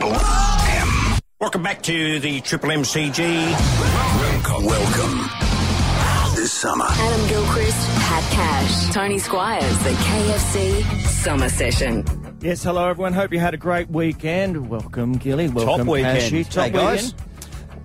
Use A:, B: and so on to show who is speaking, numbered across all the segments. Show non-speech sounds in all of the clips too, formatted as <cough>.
A: Triple M.
B: Welcome back to the Triple MCG.
A: Welcome. Welcome. This summer,
C: Adam Gilchrist, Pat Cash, Tony Squires, the KFC Summer Session.
D: Yes, hello everyone. Hope you had a great weekend. Welcome, Gilly. Welcome,
E: weekend.
D: Cashy. Top
E: Hey, guys.
D: weekend.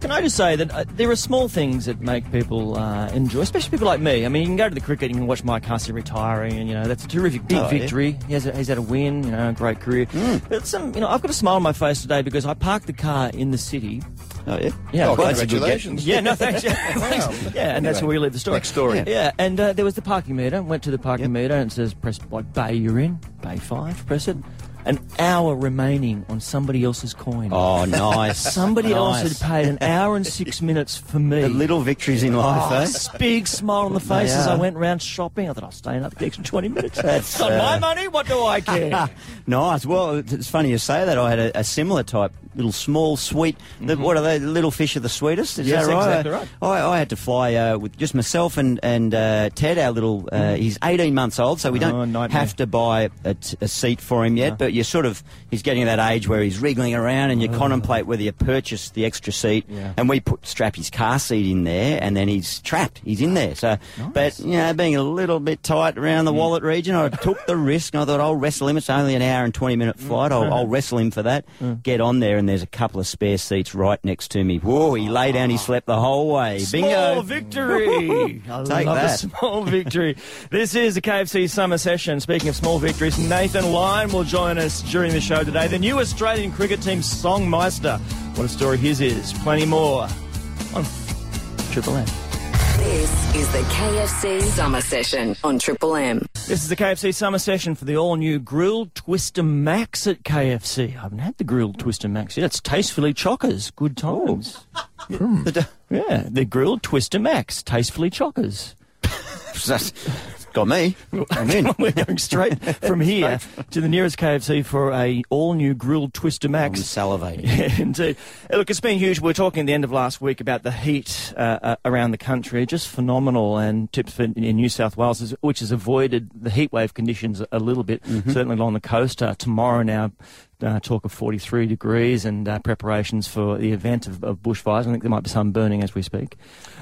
D: Can I just say that uh, there are small things that make people uh, enjoy, especially people like me. I mean, you can go to the cricket, and you can watch Mike Hussey retiring, and you know that's a terrific big
E: Oh, yeah.
D: victory. He has a, he's had a win, you know, a great career.
E: Mm.
D: But some, you know, I've got a smile on my face today because I parked the car in the city.
E: Oh, yeah?
D: Yeah,
E: Oh,
D: well,
E: that's a good
F: congratulations.
D: Yeah, no, thanks. <laughs> Yeah, thanks. yeah and that's where we leave the story.
F: Next story.
D: Yeah, and uh, there was the parking meter. Went to the parking meter and it says, press what bay you're in. Bay five, press it. An hour remaining on somebody else's coin.
E: Oh, <laughs> nice.
D: Somebody else had paid an hour and six minutes for me.
E: The little victories in life,
D: Oh,
E: eh?
D: big smile on the face as. I went round shopping. I thought I'll stay another extra 20 minutes. <laughs>
E: That's,
D: Not
E: uh,
D: my money. What do I care? <laughs>
E: Nice. Well, it's funny you say that. I had a, a similar type, little small, sweet. The, what are they? Little fish are the sweetest. Is
D: Mm-hmm. Yes,
E: that right?
D: exactly right.
E: I, I had to fly uh, with just myself and and uh, Ted, our little. Uh, He's 18 months old, so we
D: Oh,
E: don't
D: nightmare.
E: have to buy a, t- a seat for him yet. But you're sort of he's getting to that age where he's wriggling around, and you contemplate whether you purchase the extra seat.
D: Oh. Yeah.
E: And we put strap his car seat in there, and then he's trapped. He's in there. So, but you know, being a little bit tight around the
D: Mm.
E: wallet region, I took the risk. And I thought I'll wrestle him. It's only an hour and 20 minute
D: Mm.
E: flight. I'll, I'll wrestle him for that. Get on there, and there's a couple of spare seats right next to me. Whoa! He lay down. He slept the whole way.
D: Small
E: Bingo.
D: victory. <laughs> I
E: Take
D: love
E: that.
D: a small victory. This is the KFC Summer Session. Speaking of small victories, Nathan Lyon will join us during the show today. The new Australian cricket team songmeister. What a story his is. Plenty more on Triple M.
C: This is the KFC Summer Session on Triple M.
D: This is the KFC Summer Session for the all-new Grilled Twister Max at KFC. I haven't had the Grilled Twister Max yet. It's tastefully chockers. Good times. Oh. Yeah, the Grilled Twister Max. Tastefully chockers. <laughs>
E: Got me. I'm in. <laughs>
D: We're going straight from <laughs> here to the nearest KFC for a all-new grilled Twister
E: I'm
D: Max.
E: salivating. <laughs>
D: Yeah, indeed. Uh, Look, it's been huge. We are talking at the end of last week about the heat uh, uh, around the country, just phenomenal. And tips for, in New South Wales, is, which has avoided the heat wave conditions a, little bit, certainly along the coast. Uh, tomorrow now, uh, talk of 43 degrees and uh, preparations for the event of, of bushfires. I think there might be some burning as we speak.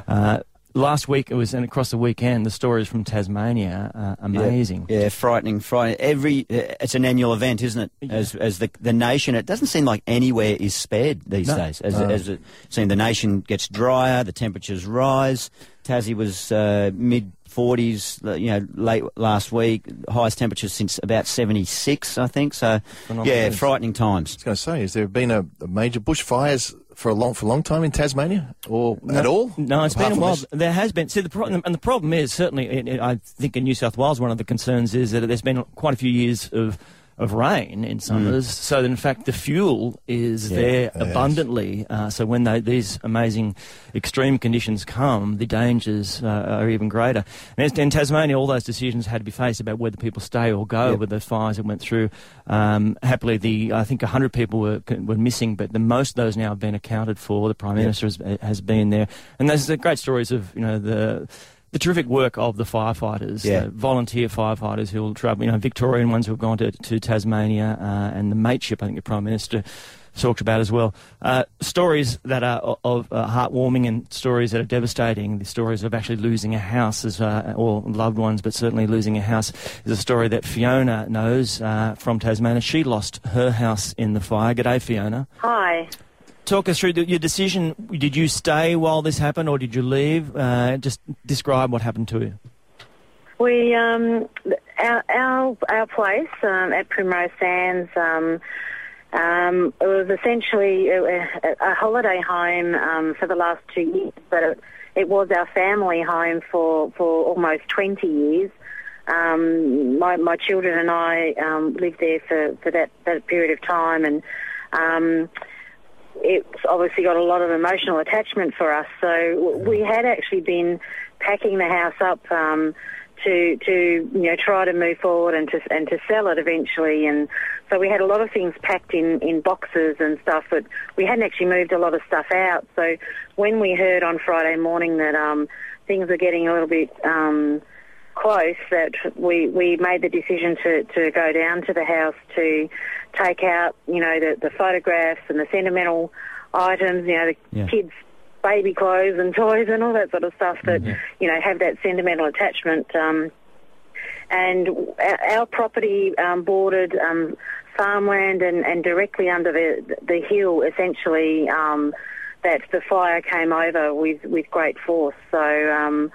D: Uh, last week it was, and across the weekend, the stories from Tasmania, uh, amazing.
E: Yeah, frightening, frightening. Every uh, it's an annual event, isn't it? As as the the nation, it doesn't seem like anywhere is spared these
D: No.
E: days. As as it seems, the nation gets drier, the temperatures rise. Tassie was uh, mid. 40s, you know, late last week, highest temperatures since about 76, I think. So,
D: Phenomenal.
E: yeah, frightening times.
F: I was going to say, has there been a, a major bushfires for a long for a long time in Tasmania, or at all?
D: No, it's been a while.
F: this?
D: There has been. See, the pro- and the problem is certainly, it, it- I think in New South Wales, one of the concerns is that there's been quite a few years of of rain in summers, so that in fact the fuel is there abundantly. Uh, so when they, these amazing extreme conditions come, the dangers uh, are even greater. And as- in Tasmania, all those decisions had to be faced about whether people stay or go
E: Yep.
D: with the fires that went through. Um, happily, the I think 100 people were were missing, but the most of those now have been accounted for. The Prime Minister has, has been there, and there's the great stories of you know the. The terrific work of the firefighters,
E: Yeah.
D: the volunteer firefighters who will travel, you know, Victorian ones who have gone to, to Tasmania, uh, and the mateship, I think the Prime Minister talked about as well. Uh, stories that are of uh, heartwarming and stories that are devastating. The stories of actually losing a house, as, uh, or loved ones, but certainly losing a house, is a story that Fiona knows uh, from Tasmania. She lost her house in the fire. G'day, Fiona.
G: Hi.
D: Talk us through your decision. Did you stay while this happened, or did you leave? Uh, just describe what happened to you.
G: We um, our our our place um, at Primrose Sands um, um, it was essentially a, a, holiday home um, for the last two years, but it, it was our family home for for almost twenty years. Um, my my children and I um, lived there for, for that, that period of time, and um, it's obviously got a lot of emotional attachment for us. So we had actually been packing the house up um, to to you know try to move forward and to and to sell it eventually. And so we had a lot of things packed in in boxes and stuff, but we hadn't actually moved a lot of stuff out. So when we heard on Friday morning that um, things were getting a little bit um, close that we, we made the decision to, to go down to the house to take out, you know, the, the photographs and the sentimental items, you know, the
E: Yeah.
G: kids' baby clothes and toys and all that sort of stuff that, you know, have that sentimental attachment. Um, and our, our property um, bordered um, farmland and, and directly under the, the hill, essentially, um, that the fire came over with, with great force. So um,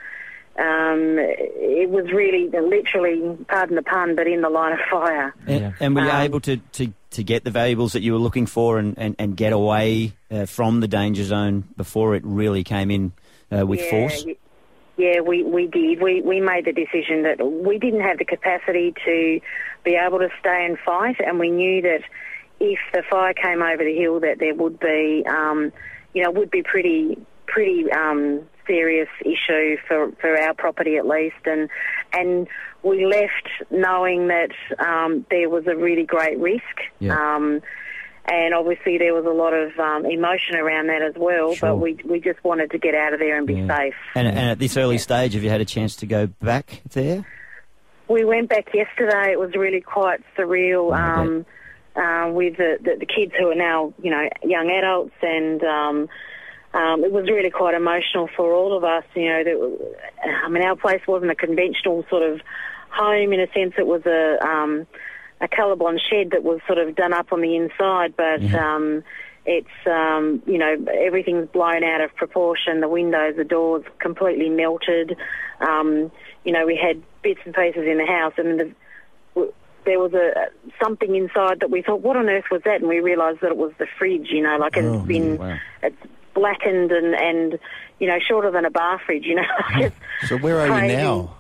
G: um, it was really, literally, pardon the pun, but in the line of fire.
E: And,
D: Yeah.
E: and were you
G: Um,
E: able to, to, to get the valuables that you were looking for and, and, and get away uh, from the danger zone before it really came in uh, with
G: yeah,
E: force?
G: Yeah, we, we did. We, we made the decision that we didn't have the capacity to be able to stay and fight, and we knew that if the fire came over the hill, that there would be, um, you know, would be pretty pretty um, serious issue for, for our property at least, and and we left knowing that um, there was a really great risk.
E: Yeah.
G: Um, and obviously there was a lot of um, emotion around that as well.
E: Sure.
G: But we we just wanted to get out of there and be
E: Yeah.
G: safe.
E: And, and at this early stage, have you had a chance to go back there?
G: We went back yesterday. It was really quite surreal. Um, uh, with the, the the kids who are now you know young adults, and um, um, it was really quite emotional for all of us. You know, that, I mean, our place wasn't a conventional sort of home in a sense. It was a um, a Colorbond shed that was sort of done up on the inside, but um, it's um, you know everything's blown out of proportion. The windows, the doors, completely melted. Um, you know, we had bits and pieces in the house, and the, w- there was a something inside that we thought, what on earth was that? And we realised that it was the fridge. You know, like it's been
E: wow.
G: it's blackened and and you know shorter than a bar fridge. You know, <laughs>
F: So where are
G: crazy.
F: you now?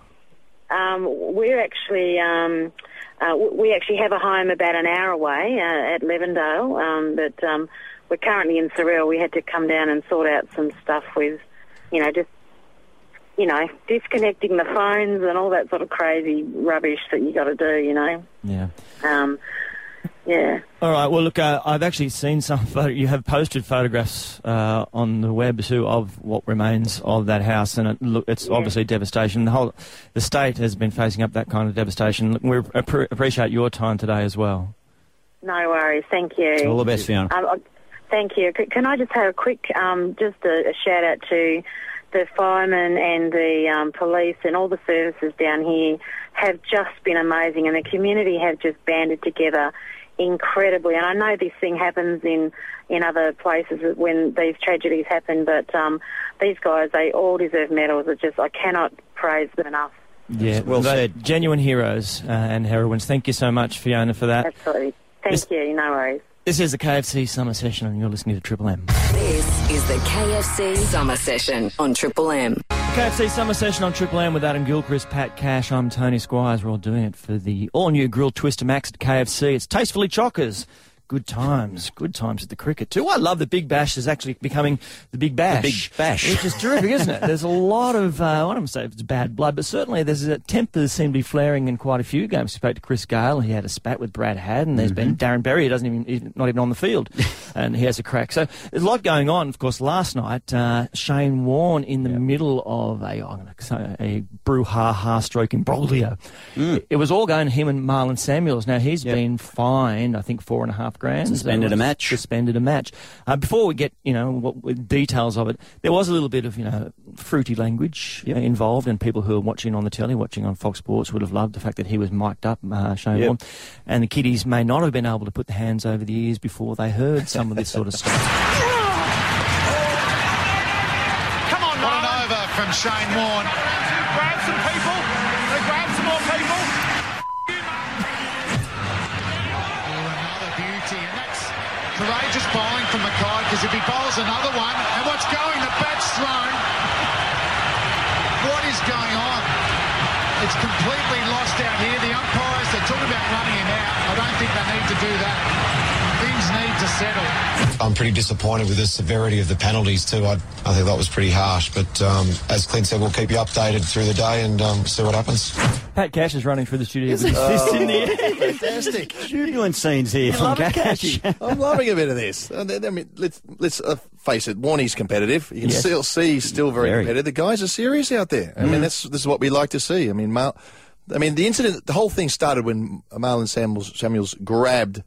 G: um, we're actually um, uh, we actually have a home about an hour away uh, at Levendale, um, but um, we're currently in Sorell. We had to come down and sort out some stuff with, you know, just you know, disconnecting the phones and all that sort of crazy rubbish that you got to do. You know,
D: Yeah.
G: um, yeah.
D: All right. Well, look, uh, I've actually seen some. <laughs> Photo- you have posted photographs uh, on the web too of what remains of that house, and it, look, it's obviously devastation. The whole, the state has been facing up that kind of devastation. We appre- appreciate your time today as well.
G: No worries. Thank you.
E: All the best, Fiona.
G: Um, thank you. C- Can I just have a quick, um, just a, a shout out to the firemen and the um, police and all the services down here have just been amazing, and the community have just banded together incredibly. And I know this thing happens in in other places when these tragedies happen, but um, these guys they all deserve medals. It's just I cannot praise them enough.
D: Yeah.
E: Well
D: they-
E: said.
D: Genuine heroes uh, and heroines. Thank you so much, Fiona, for that.
G: Absolutely. Thank
D: This-
G: you. No worries.
D: This is the KFC Summer Session, and you're listening to Triple M.
C: This is the KFC Summer Session on Triple M.
D: KFC Summer Session on Triple M with Adam Gilchrist, Pat Cash. I'm Tony Squires. We're all doing it for the all-new grilled Twister Max at KFC. It's tastefully chockers. Good times. Good times at the cricket too. I love the Big Bash is actually becoming the Big Bash.
E: The Big Bash.
D: Which is terrific, isn't it? There's a <laughs> lot of, uh, I don't want to say it's bad blood, but certainly there's a, tempers seem to be flaring in quite a few games. We spoke to Chris Gayle. He had a spat with Brad Haddin. There's been Darren Berry. He doesn't even, he's not even on the field. <laughs> and he has a crack. So there's a lot going on. Of course, last night, uh, Shane Warne in the middle of a, I'm gonna say a brouhaha stroke imbroglio. It, it was all going to him and Marlon Samuels. Now he's
E: Yep.
D: been fined, I think, four and a half grand.
E: Suspended a match.
D: Suspended a match. Uh, before we get, you know, what, with details of it, there was a little bit of, you know, fruity language
E: Yep.
D: uh, involved, and people who are watching on the telly, watching on Fox Sports, would have loved the fact that he was mic'd up, uh, Shane
E: Yep.
D: Warne. And the kiddies may not have been able to put the hands over the ears before they heard some of this sort of stuff. <laughs>
B: Come on,
H: What an over from Shane Warne. Another one, and what's going, the bat's thrown. What is going on? It's completely lost out here. The umpires, they're talking about running him out. I don't think they need to do that. Things need to settle.
I: I'm pretty disappointed with the severity of the penalties too. I, I think that was pretty harsh. But um, as Clint said, we'll keep you updated through the day and um, see what happens.
D: Pat Cash is running through the studio with his fist in the air.
F: Fantastic.
E: Jubilant scenes here from Cash.
F: I'm loving a bit of this. Uh, I mean, let's let's uh, face it. Warney's competitive. You can
D: Yes.
F: still see he's still very,
E: Very.
F: competitive. The guys are serious out there. I mean, that's this is what we like to see. I mean, Mal, I mean, the incident, the whole thing started when Marlon Samuels, Samuels grabbed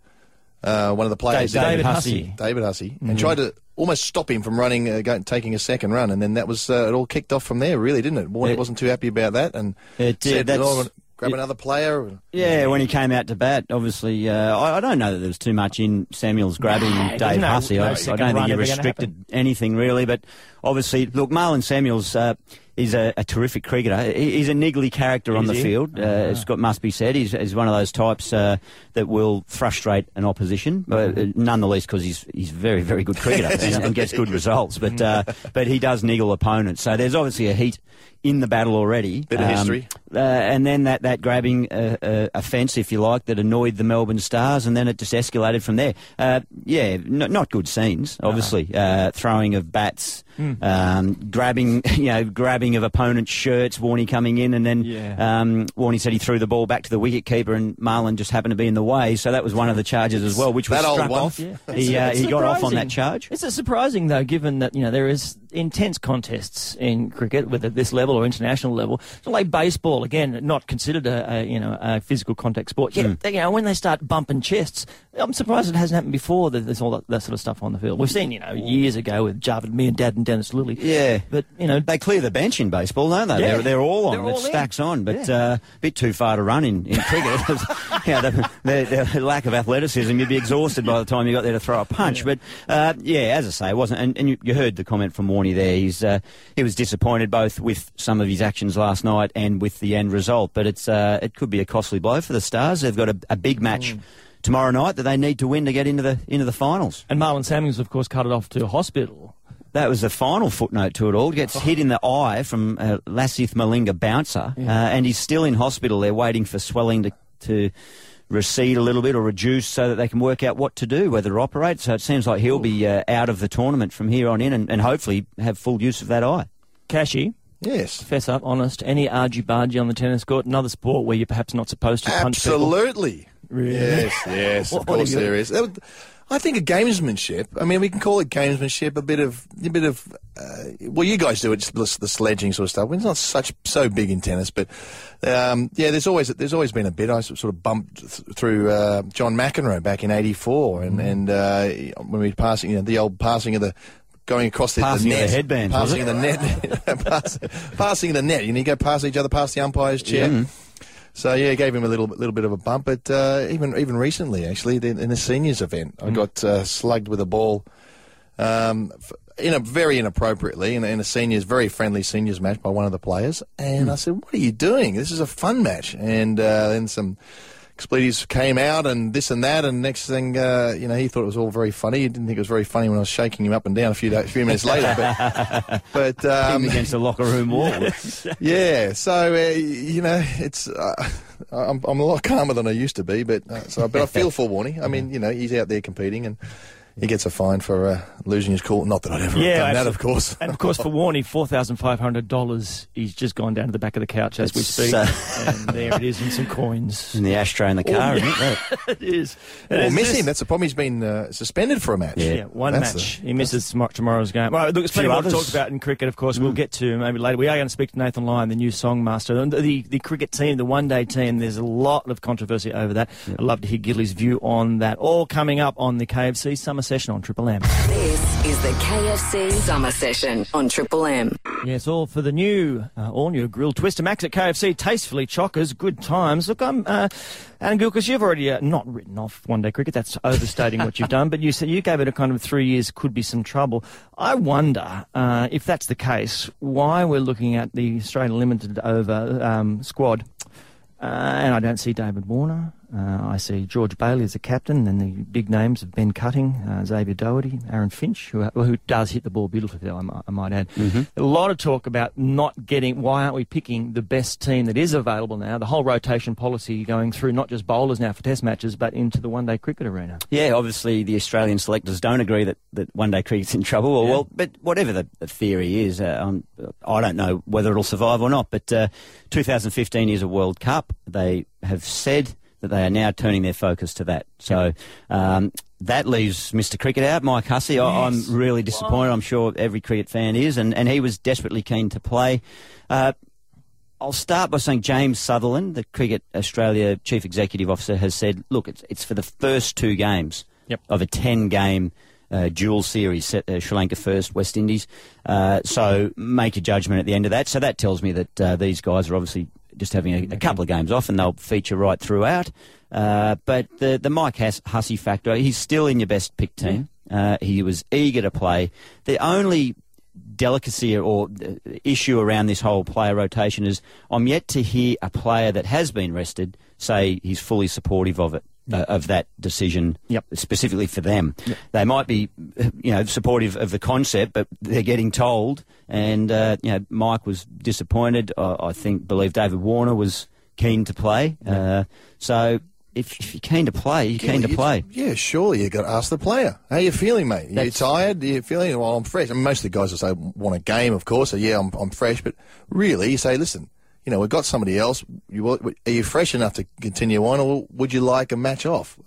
F: uh, one of the players,
D: David
F: David
D: Hussey.
F: Hussey, David Hussey, and tried to almost stop him from running, uh, going, taking a second run, and then that was uh, it. All kicked off from there, really, didn't it? Warney
E: It-
F: wasn't too happy about that, and
E: It did,
F: said, "Oh, grab
E: it-
F: another player."
E: Yeah, when he came out to bat, obviously, uh, I, I don't know that there was too much in Samuel's grabbing
D: Nah,
E: Dave
D: there's no-
E: Hussey.
D: no
E: I, I don't think
D: run
E: he restricted anything really, but obviously, look, Marlon Samuels uh, is a, a terrific cricketer. He's a niggly character on the
D: he?
E: field. Uh, Scott must be said. He's, he's one of those types uh, that will frustrate an opposition, but uh, none the least because he's he's a very very good cricketer <laughs> and, and gets good results. But uh, but he does niggle opponents. So there's obviously a heat in the battle already.
F: Bit of history.
E: Uh, and then that, that grabbing uh, uh, offence, if you like, that annoyed the Melbourne Stars, and then it just escalated from there. Uh, yeah, n- not good scenes, obviously. Uh, throwing of bats,
D: Hmm.
E: um, grabbing, <laughs> you know, grabbing of opponents' shirts. Warney coming in, and then
D: Yeah.
E: um, Warney said he threw the ball back to the wicket keeper, and Marlon just happened to be in the way. So that was one of the charges as well, which was
F: That old
E: struck
F: one.
E: off.
D: Yeah.
E: He, uh, he got off on that charge.
D: It's a surprising though, given that you know there is intense contests in cricket, whether at this level or international level. Not like baseball again, not considered a, a you know a physical contact sport. Yeah, they- you know when they start bumping chests, I'm surprised it hasn't happened before. That there's all that, that sort of stuff on the field. We've seen you know years ago with Javed Miandad and Dennis Lillee.
E: Yeah.
D: but you know
E: They clear the bench in baseball, don't they?
D: Yeah.
E: They're, they're all on.
D: They're
E: it
D: all in.
E: stacks on, but
D: Yeah.
E: uh, a bit too far to run in, in cricket. <laughs> <laughs> yeah, the, the, the lack of athleticism, you'd be exhausted by the time you got there to throw a punch. But uh, yeah, as I say, it wasn't. And, and you, you heard the comment from Warney there. He's uh, he was disappointed both with some of his actions last night and with the end result. But it's uh, it could be a costly blow for the Stars. They've got a, a big match. Tomorrow night that they need to win to get into the into the finals.
D: and Marlon Samuels of course cut it off to hospital.
E: That was the final footnote to it all. Gets hit in the eye from a Lasith Malinga bouncer, uh, and he's still in hospital. They're waiting for swelling to, to recede a little bit or reduce so that they can work out what to do, whether to operate. So it seems like he'll be uh, out of the tournament from here on in and, and hopefully have full use of that eye.
D: Cashy,
F: Yes,
D: fess up, honest. Any argy bargy on the tennis court? Another sport where you're perhaps not supposed to punch people.
F: absolutely.
D: Really?
F: Yes, yes, of course
D: have you-
F: there is. I think a gamesmanship. I mean, we can call it gamesmanship. A bit of, a bit of. Uh, well, you guys do it, just the, the sledging sort of stuff. It's not such so big in tennis, but um, yeah, there's always there's always been a bit. I sort of bumped th- through uh, John McEnroe back in '84, and and uh, when we were passing, you know, the old passing of the. Going across the,
E: Passing
F: the net,
E: the headbands, was
F: passing the net, <laughs> Pass, passing the net. You know, you go past each other, past the umpire's chair. So yeah, gave him a little little bit of a bump. But uh, even even recently, actually, in in the seniors event, I got uh, slugged with a ball, um, in a very inappropriately in a, in a seniors very friendly seniors match by one of the players. And I said, "What are you doing? This is a fun match." And uh, then some. Expletives came out and this and that, and next thing, uh, you know, he thought it was all very funny. He didn't think it was very funny when I was shaking him up and down a few, da- few minutes later. But, <laughs> but um,
E: against the locker room wall. <laughs>
F: yeah, so uh, you know, it's uh, I'm, I'm a lot calmer than I used to be, but uh, so but I feel <laughs> for Warney. I mean, you know, he's out there competing and he gets a fine for uh, losing his cool. Not that I'd ever have done that, of course. <laughs>
D: And of course, for Warney, four thousand five hundred dollars. He's just gone down to the back of the couch as we speak,
E: uh,
D: and there it is, in some coins. <laughs>
E: in the ashtray in the car, isn't it? <laughs>
D: it is. It
F: Or
D: is
F: miss
D: just-
F: him. That's the problem. He's been uh, suspended for a match.
D: Yeah, one
F: That's
D: match.
F: the-
D: he misses tomorrow's game. Well, look, there's plenty more to talk about in cricket, of course. We'll get to maybe later. We are going to speak to Nathan Lyon, the new songmaster. And The, the cricket team, the one day team, there's a lot of controversy over that. I'd love to hear Gilly's view on that. All coming up on the KFC Summer Session on Triple M.
C: This is the KFC Summer Session on Triple M.
D: It's all for the new, uh, all new grilled twister max at KFC. Tastefully chockers, good times. Look, I'm, uh, Alan you've already uh, not written off one day cricket. That's overstating what you've done, but you said you gave it a kind of three years could be some trouble. I wonder uh, if that's the case, why we're looking at the Australian limited over um, squad. Uh, and I don't see David Warner. Uh, I see George Bailey as the captain, and the big names of Ben Cutting, uh, Xavier Doherty, Aaron Finch, who, who does hit the ball beautifully, though, I, might- I might add. A lot of talk about not getting, why aren't we picking the best team that is available now? The whole rotation policy going through not just bowlers now for test matches, but into the one day cricket arena.
E: Yeah, obviously the Australian selectors don't agree that, that one day cricket's in trouble. Or, Well, but whatever the, the theory is, uh, I don't know whether it'll survive or not. But uh, 2015 is a World Cup. They have said that they are now turning their focus to that. So um, that leaves Mr. Cricket out, Mike Hussey. I, I'm really disappointed. I'm sure every cricket fan is, and, and he was desperately keen to play. Uh, I'll start by saying James Sutherland, the Cricket Australia Chief Executive Officer, has said, look, it's, it's for the first two games
D: Yep.
E: of a 10 game uh, dual series, set, uh, Sri Lanka first, West Indies. Uh, so make a judgment at the end of that. So that tells me that uh, these guys are obviously just having a, a couple of games off and they'll feature right throughout. Uh, but the, the Mike Huss- Hussey factor, he's still in your best pick team. Uh, he was eager to play. The only delicacy or uh, issue around this whole player rotation is I'm yet to hear a player that has been rested say he's fully supportive of it. Uh, of that decision,
D: Yep.
E: specifically for them, they might be, you know, supportive of the concept, but they're getting told. And uh, you know, Mike was disappointed. I, I think, believe David Warner was keen to play. Uh, so if, if you're keen to play, you're keen to play.
F: Yeah, surely you got to ask the player. How you feeling, mate? Are You
E: That's-
F: tired? You feeling? Well, I'm fresh. And most of the guys will say want a game, of course. So yeah, I'm, I'm fresh. But really, you say, listen, you know, we've got somebody else. You, are you fresh enough to continue on, or would you like a match off?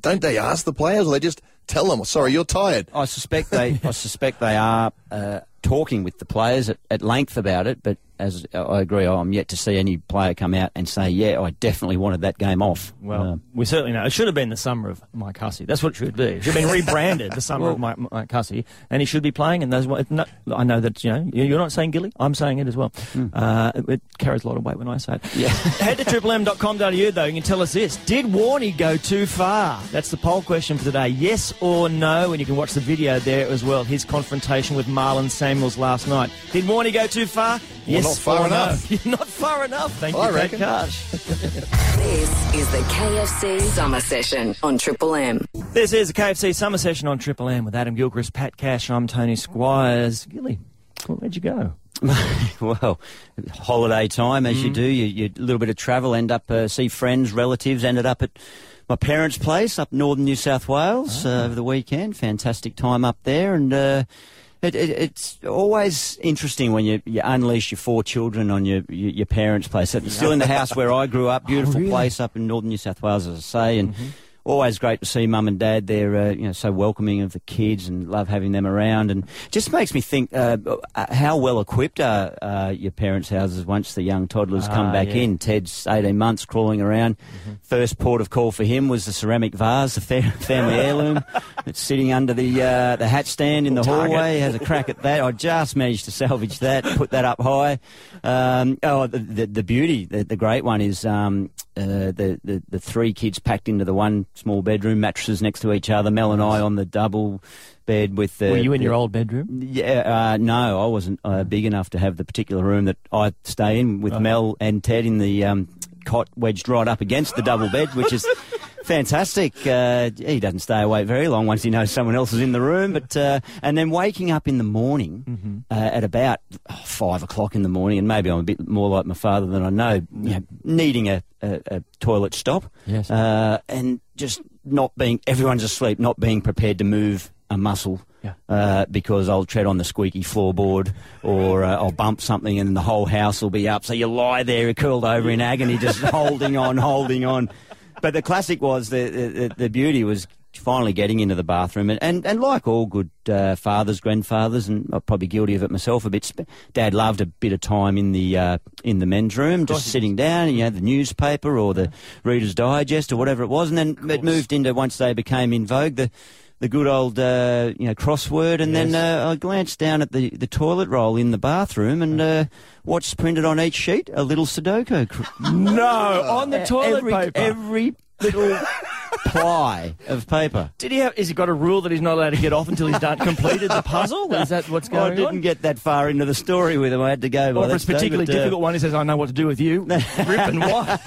F: Don't they ask the players, or they just tell them, "Sorry, you're tired."
E: I suspect they. I suspect they are uh, talking with the players at, at length about it. But as I agree, I'm yet to see any player come out and say, "Yeah, I definitely wanted that game off."
D: Well,
E: Um,
D: we certainly know. It should have been the summer of Mike Hussey. That's what it should be. It should have been rebranded the summer of Mike, Mike Hussey, and he should be playing in those. No, I know that you know you're not saying Gilly. I'm saying it as well. Uh, it, it carries a lot of weight when I say it.
E: Yeah. <laughs>
D: Head to triplem.com.au though. You can tell us this: Did Warney go too far? That's the poll question for today. Yes or no? And you can watch the video there as well. His confrontation with Marlon Samuels last night. Did Warney go too far? yes
F: not far
D: or no?
F: enough. <laughs>
D: not far enough. Thank
F: I
D: you, Pat
F: reckon.
D: Cash.
C: This is the KFC Summer Session on Triple M.
D: This is the KFC Summer Session on Triple M with Adam Gilchrist, Pat Cash. I'm Tony Squires. Gilly, where'd you go? <laughs>
E: well, holiday time as you
D: Mm.
E: do, you, you a little bit of travel, end up uh, see friends, relatives. Ended up at my parents' place up northern New South Wales
D: Ah.
E: uh, over the weekend. Fantastic time up there, and uh, it, it, it's always interesting when you, you unleash your four children on your your, your parents' place. It's still in the house where I grew up, <laughs> oh, beautiful
D: Oh, really?
E: Place up in northern New South Wales, as I say, and. Mm-hmm. Always great to see mum and dad. They're uh, you know so welcoming of the kids and love having them around, and just makes me think uh, uh, how well equipped are uh, your parents' houses once the young toddlers come
D: Ah,
E: back
D: yeah.
E: in. Ted's eighteen months crawling around. First port of call for him was the ceramic vase, the <laughs> family heirloom. <laughs> It's sitting under the uh, the hat stand in the
D: Target.
E: hallway. Has a crack at that. I just managed to salvage that, put that up high. Um, oh, the, the, the beauty, the, the great one is um, uh, the, the the three kids packed into the one small bedroom, mattresses next to each other. Mel and I on the double bed with the.
D: Were you in
E: the-
D: your old bedroom?
E: yeah, uh, no, I wasn't uh, big enough to have the particular room that I stay in with Mel and Ted in the um, cot wedged right up against the double bed, which is <laughs> fantastic. Uh, he doesn't stay awake very long once he knows someone else is in the room. But uh, and then waking up in the morning uh, at about oh, five o'clock in the morning, and maybe I'm a bit more like my father than I know, you know needing a, a, a toilet stop,
D: Yes.
E: uh, and just not being everyone's asleep, not being prepared to move a muscle
D: Yeah.
E: uh, because I'll tread on the squeaky floorboard or uh, I'll bump something and the whole house will be up. So you lie there curled over in agony, just <laughs> holding on, holding on. But the classic was the, the, the beauty was finally getting into the bathroom and, and, and like all good uh, fathers, grandfathers, and I'm probably guilty of it myself a bit. Dad loved a bit of time in the uh, in the men's room, just sitting down, and you know the newspaper or the Reader's Digest or whatever it was, and then it moved into once they became in vogue the the good old uh, you know crossword, and then uh, I glanced down at the, the toilet roll in the bathroom, and uh, what's printed on each sheet? A little Sudoku. <laughs>
D: No, on the toilet
E: every,
D: paper.
E: Every little <laughs> ply of paper.
D: Did he have? Is he got a rule that he's not allowed to get off until he's done completed the puzzle? Is that what's going on?
E: Well, I didn't
D: on?
E: get that far into the story with him. I had to go
D: or if it's a particularly
E: but, uh,
D: difficult one, he says, "I know what to do with you." Rip and <laughs> what?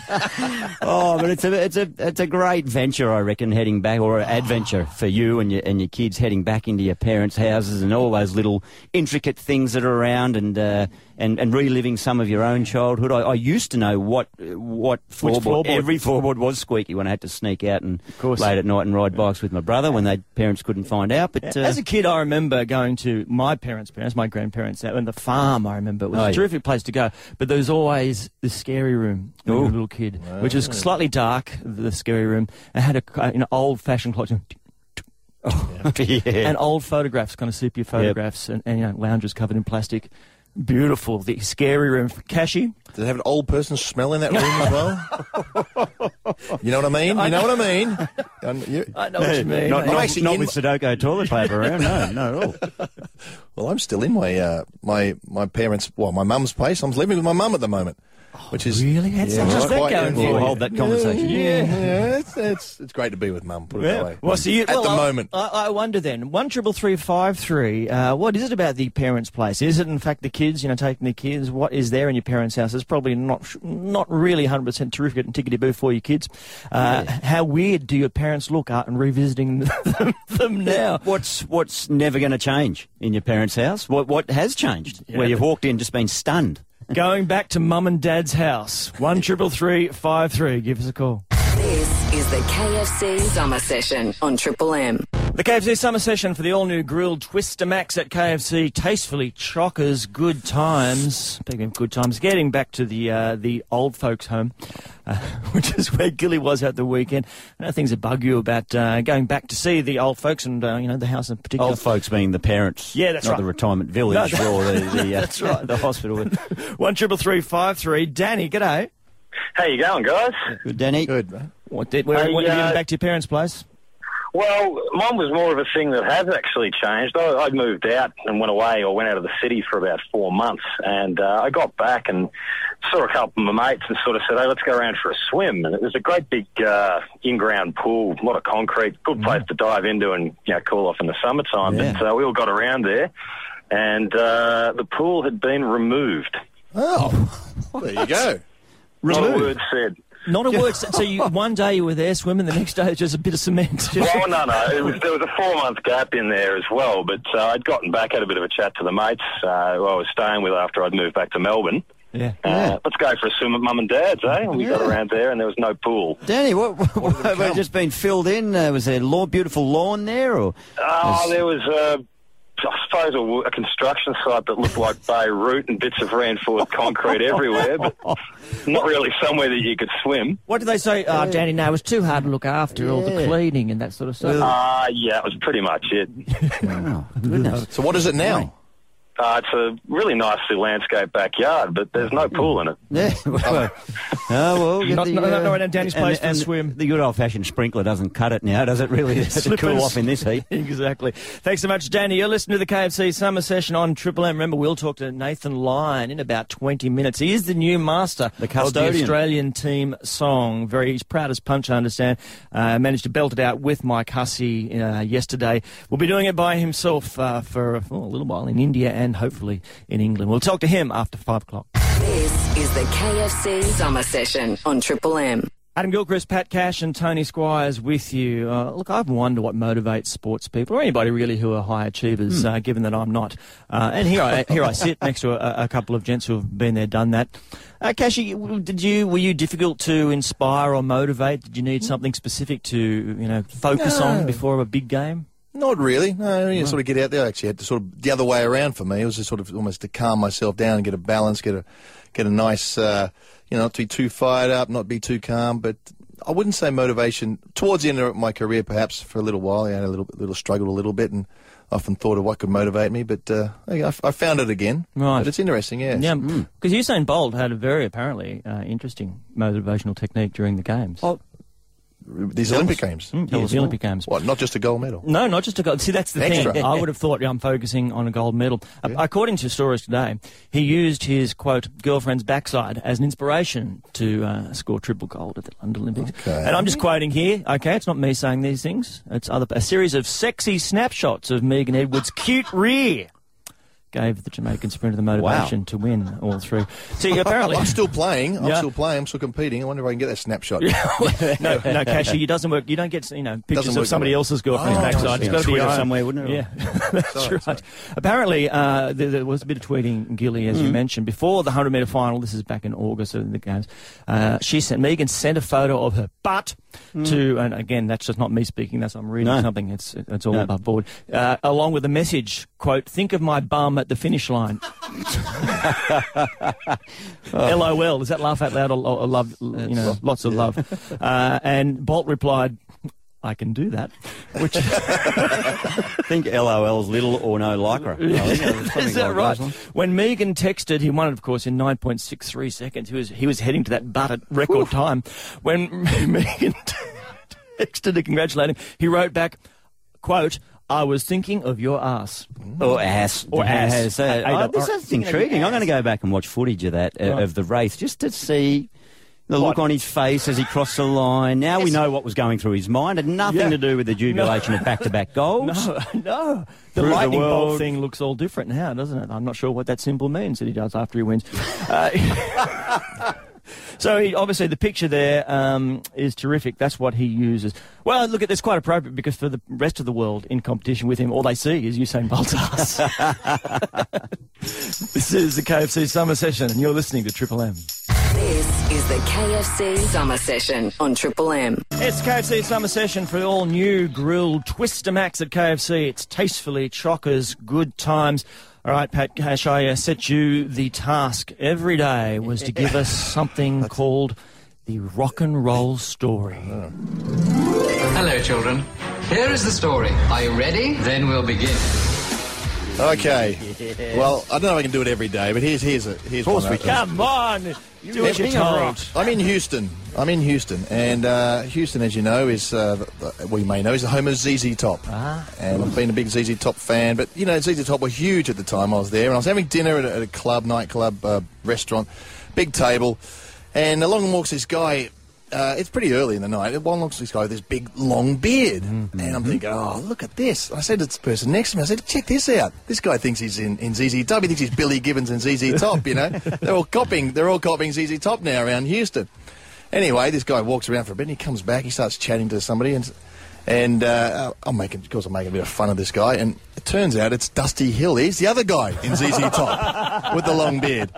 E: Oh, but it's a it's a it's a great venture, I reckon, heading back or an adventure for you and your and your kids heading back into your parents' houses and all those little intricate things that are around and uh, and and reliving some of your own childhood. I, I used to know what what floorboard,
D: floorboard?
E: every floorboard was squeaky when I had to sneak out and late at night and ride bikes with my brother when their parents couldn't find out. But uh,
D: As a kid, I remember going to my parents' parents, my grandparents, and the farm. I remember it was
E: Oh,
D: a
E: yeah.
D: terrific place to go. But there was always the scary room when you were a little kid, which was slightly dark. The scary room and had a you know, old-fashioned clock. <laughs>
E: yeah.
D: and old photographs, kind of sepia photographs, and, and you know, lounges covered in plastic. Beautiful. The scary room. For cashy,
F: Does it have an old person smell in that room as well? <laughs> you know what I mean? You know what I mean?
D: I know what you mean.
E: not, not, not with Sudoku toilet paper around. No, no at all. <laughs>
F: well, I'm still in my uh, my my parents' well, my mum's place. I'm living with my mum at the moment, which is
D: really? How's-
F: Yeah,
D: how's
F: it's
D: that going for
E: We'll hold that conversation.
F: Yeah, yeah, it's, it's it's great to be with mum. Put it that way.
D: Well, so you,
F: at
D: well,
F: the
D: I-
F: moment.
D: I, I wonder then. One triple three five three. Uh, what is it about the parents' place? Is it in fact the kids? You know, taking the kids. What is there in your parents' house? It's probably not not really hundred percent terrific and tickety boo for your kids. Uh, How weird do your parents look at and revisiting <laughs> them, them now?
E: What's what's never going to change in your parents' house? What what has changed? Where you've walked in, just been stunned.
D: Going back to mum and dad's house. <laughs> One triple three five three. Give us a call.
C: This is the KFC Summer Session on Triple M.
D: The KFC summer session for the all-new grilled Twister Max at KFC. Tastefully chockers, good times. Speaking of good times, getting back to the uh, the old folks' home, uh, <laughs> which is where Gilly was at the weekend. I know things that bug you about uh, going back to see the old folks and uh, you know the house in particular.
E: Old folks being the parents,
D: Yeah, that's
E: not
D: right.
E: the retirement village
D: No,
E: or the, the, <laughs> uh,
D: that's right.
E: the hospital. <laughs>
D: One triple three five three. Danny, g'day.
J: How you going, guys?
E: Good, Danny.
F: Good. man.
D: What did? Where,
J: Hey,
D: when have you
J: uh,
D: been back to your parents' place?
J: Well, mine was more of a thing that has actually changed. I, I'd moved out and went away or went out of the city for about four months. And uh, I got back and saw a couple of my mates and sort of said, hey, let's go around for a swim. And it was a great big uh, in-ground pool, a lot of concrete, good place to dive into and you know, cool off in the summertime.
E: Yeah.
J: But uh, we all got around there. And uh, the pool had been removed.
F: Oh, <laughs> there you go.
J: Not a word said.
D: Not a word. Said. So you, <laughs> one day you were there swimming, the next day it's just a bit of cement.
J: Well, no, no. It was, there was a four month gap in there as well. But uh, I'd gotten back, had a bit of a chat to the mates uh, who I was staying with after I'd moved back to Melbourne.
D: yeah.
J: Uh, Let's go for a swim at mum and dad's, eh? And we got around there and there was no pool.
E: Danny, what, what, have they just been filled in? Uh, was there lawn, beautiful lawn there, or
J: Oh,
E: Yes.
J: there was, uh, I suppose, a, a construction site that looked like Beirut and bits of reinforced concrete everywhere, but <laughs> not really somewhere that you could swim.
D: What did they say? Oh, Danny, no, it was too hard to look after all the cleaning and that sort of stuff.
J: Uh, yeah, it was pretty much it. <laughs>
E: oh, goodness?
F: So what is it now?
J: Uh, it's a really nicely landscaped backyard, but there's no pool in it.
E: Yeah. <laughs> well, oh well. get
D: Not-
E: the,
D: no, no,
E: uh,
D: no, no, Danny's place for the
E: and
D: swim.
E: The good old-fashioned sprinkler doesn't cut it now, does it? Really, <laughs> to cool off in this heat. <laughs>
D: exactly. Thanks so much, Danny. You're listening to the KFC Summer Session on Triple M. Remember, we'll talk to Nathan Lyon in about 20 minutes. He is the new master
E: The
D: of the. Australian team song. Very, he's proud as punch, I understand. Uh, managed to belt it out with Mike Hussey uh, yesterday. Will be doing it by himself uh, for oh, a little while in India and hopefully in England. We'll talk to him after 5 o'clock.
C: This is the KFC Summer Session on Triple M.
D: Adam Gilchrist, Pat Cash, and Tony Squires with you. Uh, look, I wonder what motivates sports people, or anybody really who are high achievers, uh, given that I'm not. Uh, and here I here I sit next to a, a couple of gents who have been there, done that. Uh, Cashy, did you were you difficult to inspire or motivate? Did you need something specific to you know focus on before a big game?
F: Not really. No, you sort of get out there. I actually had to sort of the other way around for me. It was just sort of almost to calm myself down and get a balance, get a get a nice, uh, you know, not to be too fired up, not be too calm. But I wouldn't say motivation. Towards the end of my career, perhaps for a little while, I had a little little struggled a little bit and often thought of what could motivate me. But uh, I, I found it again.
D: Right.
F: But it's interesting. Yes.
D: Yeah, because Usain Bolt had a very apparently uh, interesting motivational technique during the games.
E: Oh,
F: these Olympic Games.
D: Mm, yeah, the Olympic Games.
F: What? Not just a gold medal.
D: No, not just a gold. See, that's the
F: Extra.
D: thing. I would have thought I'm focusing on a gold medal. Uh, According to stories today, he used his quote girlfriend's backside as an inspiration to uh, score triple gold at the London Olympics.
F: Okay.
D: And I'm just quoting here. Okay, it's not me saying these things. It's other a series of sexy snapshots of Megan Edwards' cute rear. Gave the Jamaican sprinter the motivation to win all through. See, <laughs> apparently,
F: I'm still playing. I'm
D: Yeah.
F: still playing. I'm still competing. I wonder if I can get that snapshot. <laughs>
D: no, no, Cashy, it doesn't work. You don't get you know pictures of somebody
F: that way.
D: else's girlfriend's
F: Oh,
D: backside. It's got to be
E: Twitter
D: your own.
E: somewhere, wouldn't it?
D: Yeah, <laughs> that's
F: Sorry,
D: right. Apparently, uh, there, there was a bit of tweeting, Gilly, as you mentioned, before the 100 metre final. This is back in August of the games. Uh, she sent Megan sent a photo of her butt to, and again, that's just not me speaking. That's I'm reading
E: No.
D: something. It's it's all
E: No.
D: above board. Uh, along with a message, quote: "Think of my bum at the finish line." <laughs> LOL. Is that laugh out loud or, or, love? You know, lots of love. Uh, and Bolt replied, "I can do that." Which
E: I <laughs> <laughs> think LOL's little or no lycra. I think it was something
D: is that
E: like
D: right? When Megan texted, he won it, of course, in 9.63 seconds. He was he was heading to that butt at record time. When Megan texted to congratulate him, he wrote back, "quote I was thinking of your ass."
E: Or ass.
D: Or ass.
E: Uh,
D: I- I
E: this is intriguing. I'm going to go back and watch footage of that, uh,
D: Right.
E: of the race, just to see the look on his face as he crossed the line. Now we know what was going through his mind. It had nothing
D: Yeah.
E: to do with the jubilation of back-to-back goals. <laughs>
D: No, no. The
E: the
D: lightning bolt
E: world.
D: thing looks all different now, doesn't it? I'm not sure what that symbol means that he does after he wins. <laughs> Uh, <laughs> so he, obviously the picture there um, is terrific. That's what he uses. Well, look, at that's quite appropriate because for the rest of the world in competition with him, all they see is Usain Bolt's <laughs> ass. <laughs> this is the KFC Summer Session, and you're listening to Triple M.
C: This is the KFC Summer Session on Triple M.
D: It's KFC Summer Session for the all new grilled Twister Max at KFC. It's tastefully chockers, good times. All right, Pat Cash, I uh, set you the task every day was to give us <laughs> something called the rock and roll story.
K: Hello, children. Here is the story. Are you ready? Then we'll begin.
F: Okay. Well, I don't know if I can do it every day, but here's here's a here's
E: Of course
F: one.
E: we can.
D: Come on, do what you're told.
F: I'm in Houston. I'm in Houston, and uh, Houston, as you know, is uh, the, the, we may know is the home of ZZ Top.
D: Ah.
F: And I've been a big ZZ Top fan, but you know ZZ Top were huge at the time I was there, and I was having dinner at a, at a club, nightclub, uh, restaurant, big table, and along walks this guy. Uh, it's pretty early in the night. Along walks this guy with this big long beard,
D: Mm-hmm.
F: and I'm thinking, oh, look at this. I said to the person next to me, I said, check this out. This guy thinks he's in, in ZZ Top. He thinks he's Billy Gibbons and ZZ Top. You know, <laughs> they're all copying. They're all copying ZZ Top now around Houston. Anyway, this guy walks around for a bit and he comes back. He starts chatting to somebody and and uh, I'm making, of course, I'm making a bit of fun of this guy. And it turns out it's Dusty Hill. He's the other guy in ZZ Top <laughs> with the long beard.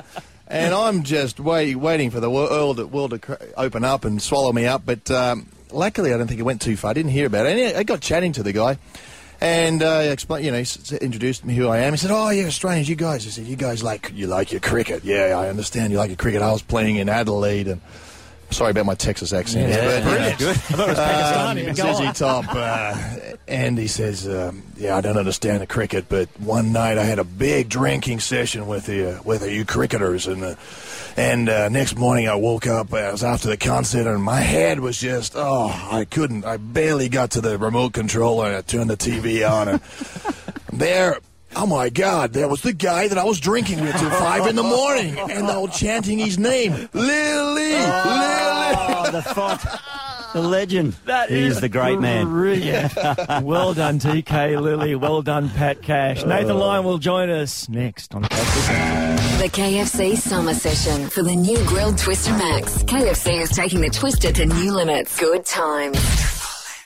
F: And I'm just wait, waiting for the world, world to cr- open up and swallow me up. But um, luckily, I don't think it went too far. I didn't hear about it. And I got chatting to the guy. And uh, he you know, he introduced me who I am. He said, "Oh, you're Australians, you guys." I said, "You guys like you like your cricket? Yeah, I understand. You like your cricket. I was playing in Adelaide, and sorry about my Texas accent,
D: Yeah,
F: but
D: brilliant. I thought it was Pakistani, but go on.
F: Top, uh, and he says, um, "Yeah, I don't understand the cricket, but one night I had a big drinking session with the uh, with the you cricketers, and uh, and uh, next morning I woke up. uh, It was after the concert, and my head was just oh, I couldn't. I barely got to the remote control, and I turned the TV on, and <laughs> there." Oh my God! There was the guy that I was drinking with till five in the morning, and they were chanting his name, Lillee, Lillee.
E: Oh, the font. The legend.
D: That
E: he
D: is
E: is the great man.
D: Brilliant. <laughs> well done, DK Lillee. Well done, Pat Cash. Nathan oh. Lyon will join us next on KFC.
C: The KFC Summer Session for the new grilled Twister Max. KFC is taking the Twister to new limits. Good times.